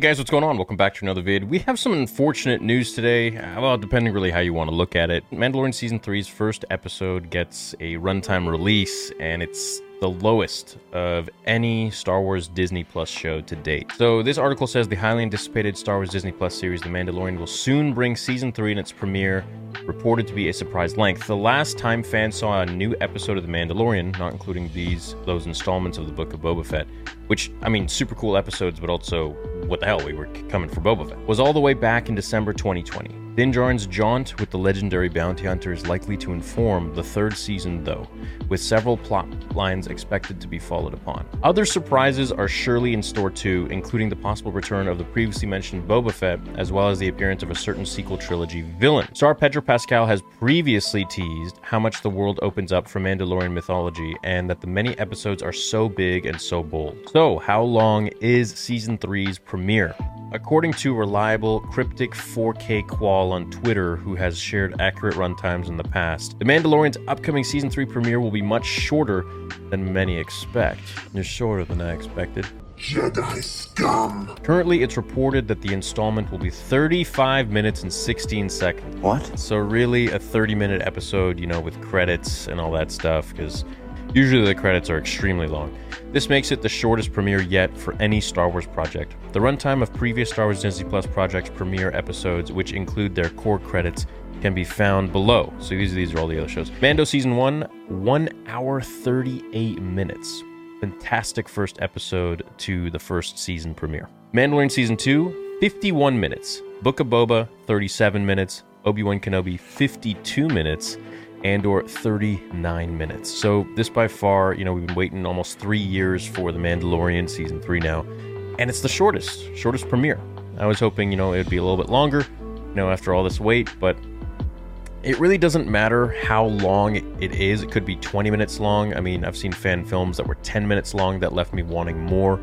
Hey guys, what's going on? Welcome back to another vid. We have some unfortunate news today. Uh, Well, depending really how you want to look at it. Mandalorian Season 3's first episode gets a runtime release, and it's the lowest of any Star Wars Disney Plus show to date. So, this article says the highly anticipated Star Wars Disney Plus series, The Mandalorian, will soon bring Season 3 in its premiere, reported to be a surprise length. The last time fans saw a new episode of The Mandalorian, not including these those installments of the Book of Boba Fett, which, I mean, super cool episodes, but also, what the hell, we were coming for Boba Fett, was all the way back in December 2020. Djarin's jaunt with the legendary bounty hunter is likely to inform the third season, though, with several plot lines expected to be followed upon. Other surprises are surely in store too, including the possible return of the previously mentioned Boba Fett, as well as the appearance of a certain sequel trilogy villain. Star Pedro Pascal has previously teased how much the world opens up for Mandalorian mythology, and that the many episodes are so big and so bold. So, how long is season 3's premiere? According to reliable cryptic 4K Qual on Twitter, who has shared accurate runtimes in the past, The Mandalorian's upcoming season 3 premiere will be much shorter than many expect. It's shorter than I expected. Jedi scum! Currently, it's reported that the installment will be 35 minutes and 16 seconds. What? So, really, a 30 minute episode, you know, with credits and all that stuff, because usually the credits are extremely long. This makes it the shortest premiere yet for any Star Wars project. The runtime of previous Star Wars Disney Plus projects' premiere episodes, which include their core credits, can be found below. So these, these are all the other shows. Mando Season 1, 1 hour 38 minutes. Fantastic first episode to the first season premiere. Mandalorian Season 2, 51 minutes. Book of Boba, 37 minutes. Obi-Wan Kenobi, 52 minutes. Andor 39 minutes. So this by far, you know, we've been waiting almost three years for the Mandalorian season three now, and it's the shortest, shortest premiere. I was hoping, you know, it'd be a little bit longer, you know, after all this wait, but it really doesn't matter how long it is. It could be 20 minutes long. I mean, I've seen fan films that were 10 minutes long that left me wanting more.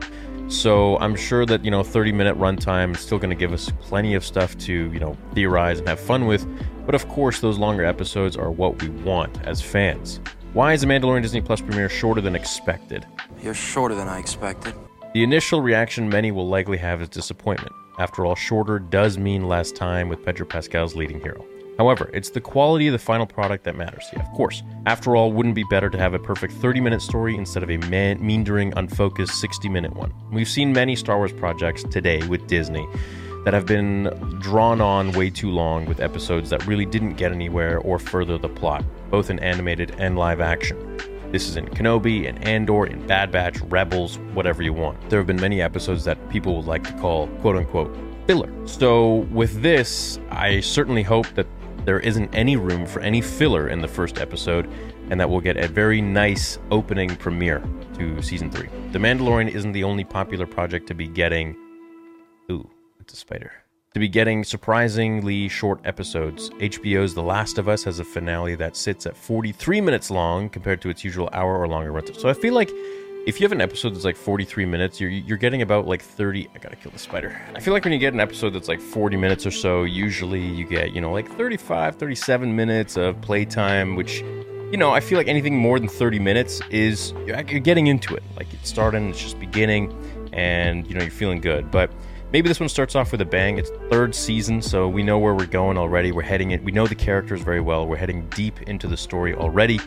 So I'm sure that, you know, 30 minute runtime is still going to give us plenty of stuff to, you know, theorize and have fun with. But of course, those longer episodes are what we want as fans. Why is the Mandalorian Disney Plus premiere shorter than expected? You're shorter than I expected. The initial reaction many will likely have is disappointment. After all, shorter does mean less time with Pedro Pascal's leading hero. However, it's the quality of the final product that matters. Yeah, of course. After all, wouldn't be better to have a perfect 30 minute story instead of a man- meandering, unfocused 60 minute one? We've seen many Star Wars projects today with Disney that have been drawn on way too long with episodes that really didn't get anywhere or further the plot, both in animated and live action. This is in Kenobi, in Andor, in Bad Batch, Rebels, whatever you want. There have been many episodes that people would like to call quote unquote filler. So, with this, I certainly hope that there isn't any room for any filler in the first episode and that we'll get a very nice opening premiere to season 3. The Mandalorian isn't the only popular project to be getting. Ooh, it's a spider. To be getting surprisingly short episodes. HBO's The Last of Us has a finale that sits at 43 minutes long compared to its usual hour or longer runtime. So I feel like if you have an episode that's like 43 minutes, you're you're getting about like 30. I gotta kill the spider. I feel like when you get an episode that's like 40 minutes or so, usually you get you know like 35, 37 minutes of playtime, which you know I feel like anything more than 30 minutes is you're getting into it. Like it's starting, it's just beginning, and you know you're feeling good, but. Maybe this one starts off with a bang. It's third season, so we know where we're going already. We're heading it. We know the characters very well. We're heading deep into the story already,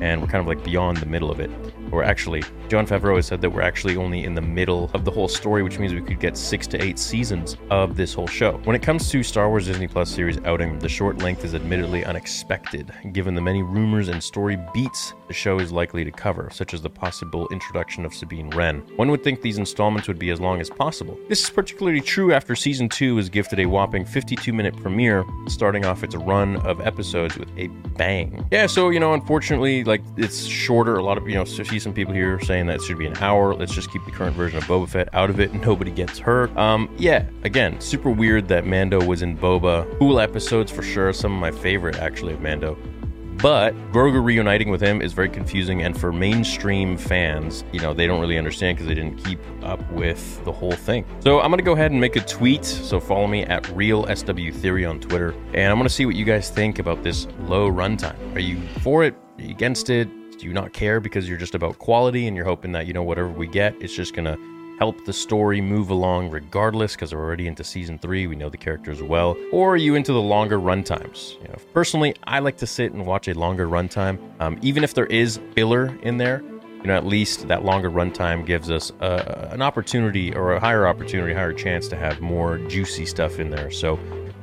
and we're kind of like beyond the middle of it. We're actually, Jon Favreau has said that we're actually only in the middle of the whole story, which means we could get six to eight seasons of this whole show. When it comes to Star Wars Disney Plus series outing, the short length is admittedly unexpected, given the many rumors and story beats the show is likely to cover, such as the possible introduction of Sabine Wren. One would think these installments would be as long as possible. This is particularly true after season two was gifted a whopping 52 minute premiere, starting off its run of episodes with a bang. Yeah, so, you know, unfortunately, like, it's shorter. A lot of, you know, see some people here saying that it should be an hour. Let's just keep the current version of Boba Fett out of it. Nobody gets hurt. Um, yeah, again, super weird that Mando was in Boba. Cool episodes for sure. Some of my favorite, actually, of Mando. But Grogu reuniting with him is very confusing, and for mainstream fans, you know, they don't really understand because they didn't keep up with the whole thing. So I'm gonna go ahead and make a tweet. So follow me at RealSWTheory on Twitter, and I'm gonna see what you guys think about this low runtime. Are you for it? Are you against it? Do you not care because you're just about quality and you're hoping that you know whatever we get, it's just gonna help the story move along regardless because we're already into season three. We know the characters well. Or are you into the longer runtimes? You know, personally, I like to sit and watch a longer runtime, um, even if there is filler in there. You know, at least that longer runtime gives us uh, an opportunity or a higher opportunity, higher chance to have more juicy stuff in there. So,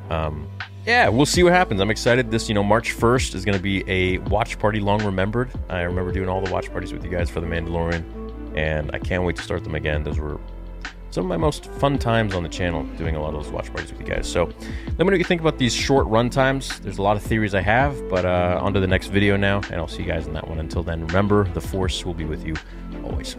um, yeah, we'll see what happens. I'm excited. This, you know, March 1st is going to be a watch party long remembered. I remember doing all the watch parties with you guys for The Mandalorian, and I can't wait to start them again. Those were some of my most fun times on the channel doing a lot of those watch parties with you guys. So let me know what you think about these short run times. There's a lot of theories I have, but uh, on to the next video now, and I'll see you guys in that one. Until then, remember, the Force will be with you always.